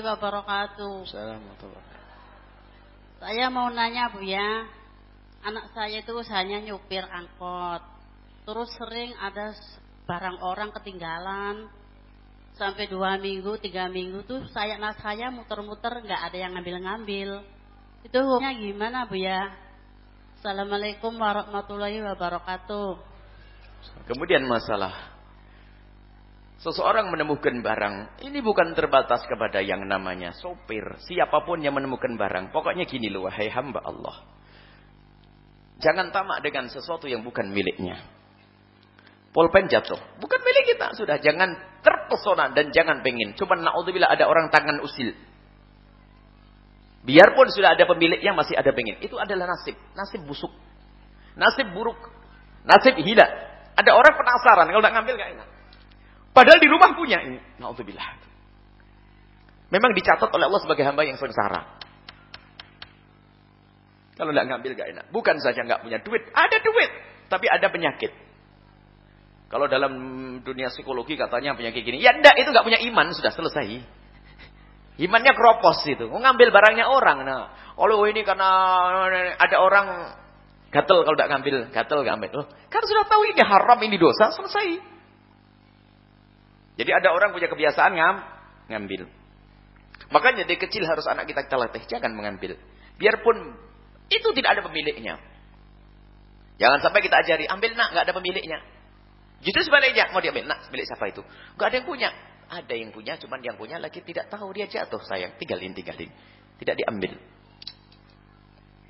warahmatullahi wabarakatuh. Assalamualaikum. Saya mau nanya Bu ya. Anak saya itu hanya nyupir angkot. Terus sering ada barang orang ketinggalan. Sampai dua minggu, tiga minggu tuh saya anak saya muter-muter nggak ada yang ngambil-ngambil. Itu hukumnya gimana Bu ya? Assalamualaikum warahmatullahi wabarakatuh. Kemudian masalah Seseorang menemukan barang, ini bukan terbatas kepada yang namanya sopir. Siapa pun yang menemukan barang, pokoknya gini loh, wahai hamba Allah. Jangan tamak dengan sesuatu yang bukan miliknya. Pulpen jatuh, bukan milik kita. Sudah, jangan terpesona dan jangan pengen. Cuma naudzubillah ada orang tangan usil. Biarpun sudah ada pemiliknya, masih ada pengen. Itu adalah nasib. Nasib busuk. Nasib buruk. Nasib hilang. Ada orang penasaran, kalau tidak ngambil gak enak. Padahal di rumah punya ini. Nauzubillah. Memang dicatat oleh Allah sebagai hamba yang sengsara. Kalau tidak ngambil gak enak. Bukan saja nggak punya duit. Ada duit. Tapi ada penyakit. Kalau dalam dunia psikologi katanya penyakit gini. Ya enggak, itu nggak punya iman. Sudah selesai. Imannya kropos itu. Ngambil barangnya orang. Nah, kalau ini karena ada orang gatel kalau tidak ngambil. Gatel nggak ambil. Oh, kan sudah tahu ini haram, ini dosa. Selesai. Jadi ada orang punya kebiasaan ngam, ngambil. Makanya dari kecil harus anak kita kita latih, jangan mengambil. Biarpun itu tidak ada pemiliknya. Jangan sampai kita ajari, ambil nak, nggak ada pemiliknya. Justru sebaliknya, mau diambil nak, milik siapa itu? Nggak ada yang punya. Ada yang punya, cuman yang punya lagi tidak tahu dia jatuh sayang, tinggalin, tinggalin. Tidak diambil.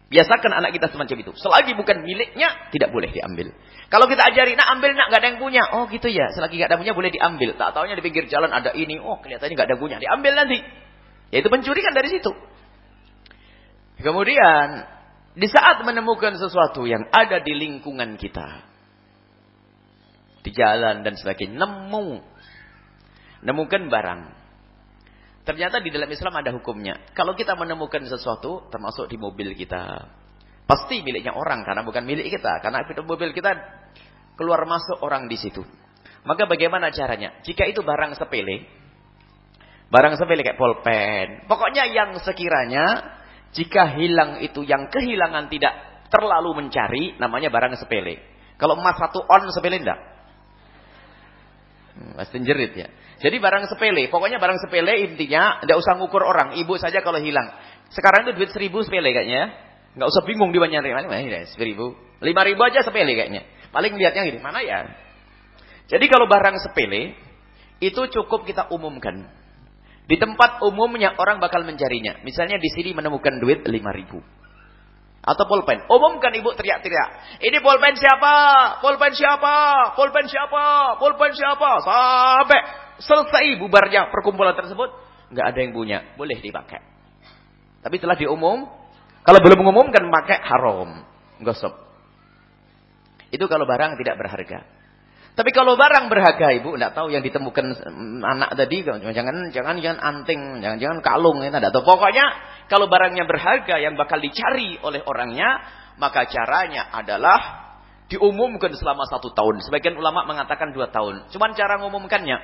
Biasakan anak kita semacam itu. Selagi bukan miliknya, tidak boleh diambil. Kalau kita ajari, nak ambil nak, gak ada yang punya. Oh gitu ya, selagi gak ada punya boleh diambil. Tak tahunya di pinggir jalan ada ini. Oh kelihatannya gak ada punya, diambil nanti. Yaitu pencuri kan dari situ. Kemudian, di saat menemukan sesuatu yang ada di lingkungan kita. Di jalan dan sebagainya. Nemu. Nemukan barang. Ternyata di dalam Islam ada hukumnya. Kalau kita menemukan sesuatu, termasuk di mobil kita. Pasti miliknya orang, karena bukan milik kita. Karena mobil kita keluar masuk orang di situ. Maka bagaimana caranya? Jika itu barang sepele, barang sepele kayak pulpen. Pokoknya yang sekiranya, jika hilang itu yang kehilangan tidak terlalu mencari, namanya barang sepele. Kalau emas satu on sepele enggak? Hmm, pasti jerit ya. Jadi barang sepele, pokoknya barang sepele intinya tidak usah ngukur orang, ibu saja kalau hilang. Sekarang itu duit seribu sepele kayaknya ya. Nggak usah bingung di banyak mana ya, seribu. Lima ribu aja sepele kayaknya. Paling lihatnya gini, mana ya? Jadi kalau barang sepele, itu cukup kita umumkan. Di tempat umumnya orang bakal mencarinya. Misalnya di sini menemukan duit lima ribu. Atau pulpen. Umumkan ibu teriak-teriak. Ini pulpen siapa? Pulpen siapa? Pulpen siapa? Pulpen siapa? Sampai selesai bubarnya perkumpulan tersebut, nggak ada yang punya, boleh dipakai. Tapi telah diumum, kalau belum mengumumkan pakai haram, gosok. Itu kalau barang tidak berharga. Tapi kalau barang berharga, ibu tidak tahu yang ditemukan anak tadi, jangan jangan jangan anting, jangan jangan kalung, itu tidak tahu. Pokoknya kalau barangnya berharga yang bakal dicari oleh orangnya, maka caranya adalah diumumkan selama satu tahun. Sebagian ulama mengatakan dua tahun. Cuman cara mengumumkannya,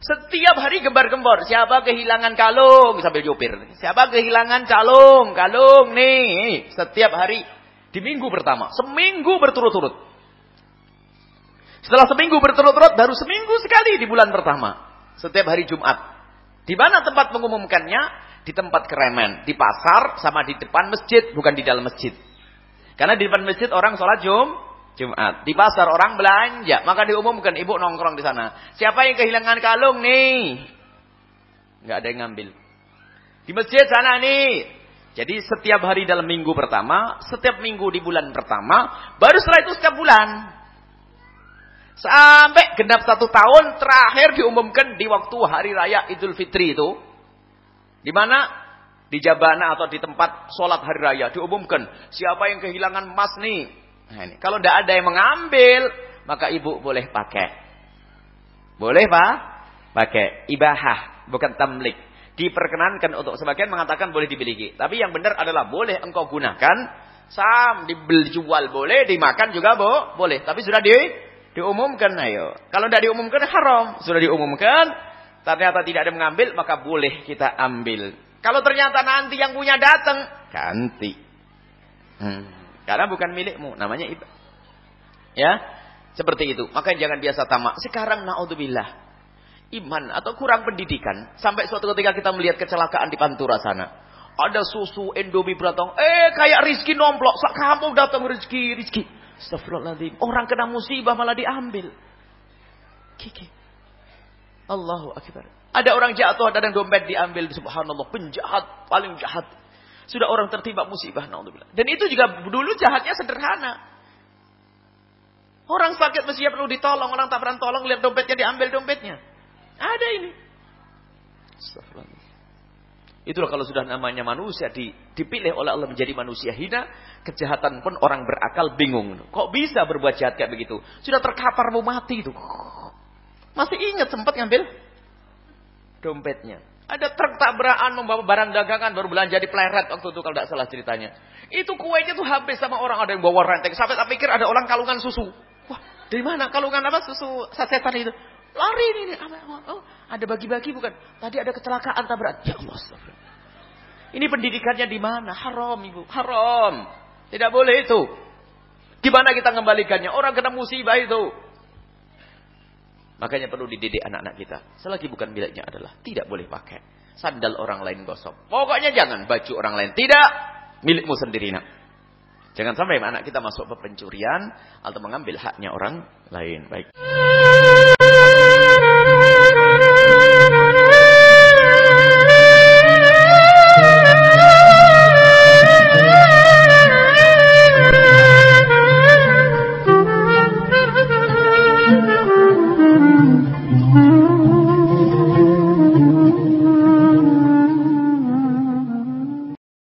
setiap hari gembar-gembor. Siapa kehilangan kalung sambil jopir. Siapa kehilangan calung, kalung nih. Setiap hari di minggu pertama. Seminggu berturut-turut. Setelah seminggu berturut-turut, baru seminggu sekali di bulan pertama. Setiap hari Jumat. Di mana tempat mengumumkannya? Di tempat keremen. Di pasar sama di depan masjid. Bukan di dalam masjid. Karena di depan masjid orang sholat Jumat. Jumat. Di pasar orang belanja, maka diumumkan ibu nongkrong di sana. Siapa yang kehilangan kalung nih? Enggak ada yang ngambil. Di masjid sana nih. Jadi setiap hari dalam minggu pertama, setiap minggu di bulan pertama, baru setelah itu setiap bulan. Sampai genap satu tahun terakhir diumumkan di waktu hari raya Idul Fitri itu. Di mana? Di Jabana atau di tempat sholat hari raya diumumkan. Siapa yang kehilangan emas nih? Nah, ini. Kalau tidak ada yang mengambil, maka ibu boleh pakai. Boleh pak? Pakai. Ibahah, bukan tamlik. Diperkenankan untuk sebagian mengatakan boleh dimiliki. Tapi yang benar adalah boleh engkau gunakan. Sam, jual boleh, dimakan juga bo, boleh. Tapi sudah di, diumumkan ayo. Kalau tidak diumumkan haram. Sudah diumumkan, ternyata tidak ada mengambil, maka boleh kita ambil. Kalau ternyata nanti yang punya datang, ganti. Hmm. Karena bukan milikmu, namanya iba. Ya, seperti itu. Maka jangan biasa tamak. Sekarang naudzubillah. Iman atau kurang pendidikan. Sampai suatu ketika kita melihat kecelakaan di Pantura sana. Ada susu Indomie beratong. Eh kayak Rizki nomplok. Sak kamu datang Rizki, Rizki. Astagfirullahaladzim. Orang kena musibah malah diambil. Kiki. Allahu Akbar. Ada orang jatuh, ada yang dompet diambil. Subhanallah. Penjahat. Paling jahat. Sudah orang tertimpa musibah. Dan itu juga dulu jahatnya sederhana. Orang sakit mestinya perlu ditolong. Orang tak pernah tolong. Lihat dompetnya diambil dompetnya. Ada ini. Itulah kalau sudah namanya manusia dipilih oleh Allah menjadi manusia hina, kejahatan pun orang berakal bingung. Kok bisa berbuat jahat kayak begitu? Sudah terkapar mau mati itu. Masih ingat sempat ngambil dompetnya. Ada truk tabrakan membawa barang dagangan baru belanja di pleret waktu itu kalau tidak salah ceritanya. Itu kuenya tuh habis sama orang ada yang bawa renteng. Sampai tak pikir ada orang kalungan susu. Wah, dari mana kalungan apa susu sasetan itu? Lari ini. Oh, ada bagi-bagi bukan? Tadi ada kecelakaan tabrak. Ya Allah. Ini pendidikannya di mana? Haram ibu. Haram. Tidak boleh itu. Gimana kita mengembalikannya? Orang kena musibah itu. Makanya perlu dididik anak-anak kita. Selagi bukan miliknya adalah tidak boleh pakai. Sandal orang lain gosok. Pokoknya jangan baju orang lain. Tidak. Milikmu sendiri nak. Jangan sampai anak kita masuk ke pencurian atau mengambil haknya orang lain. Baik.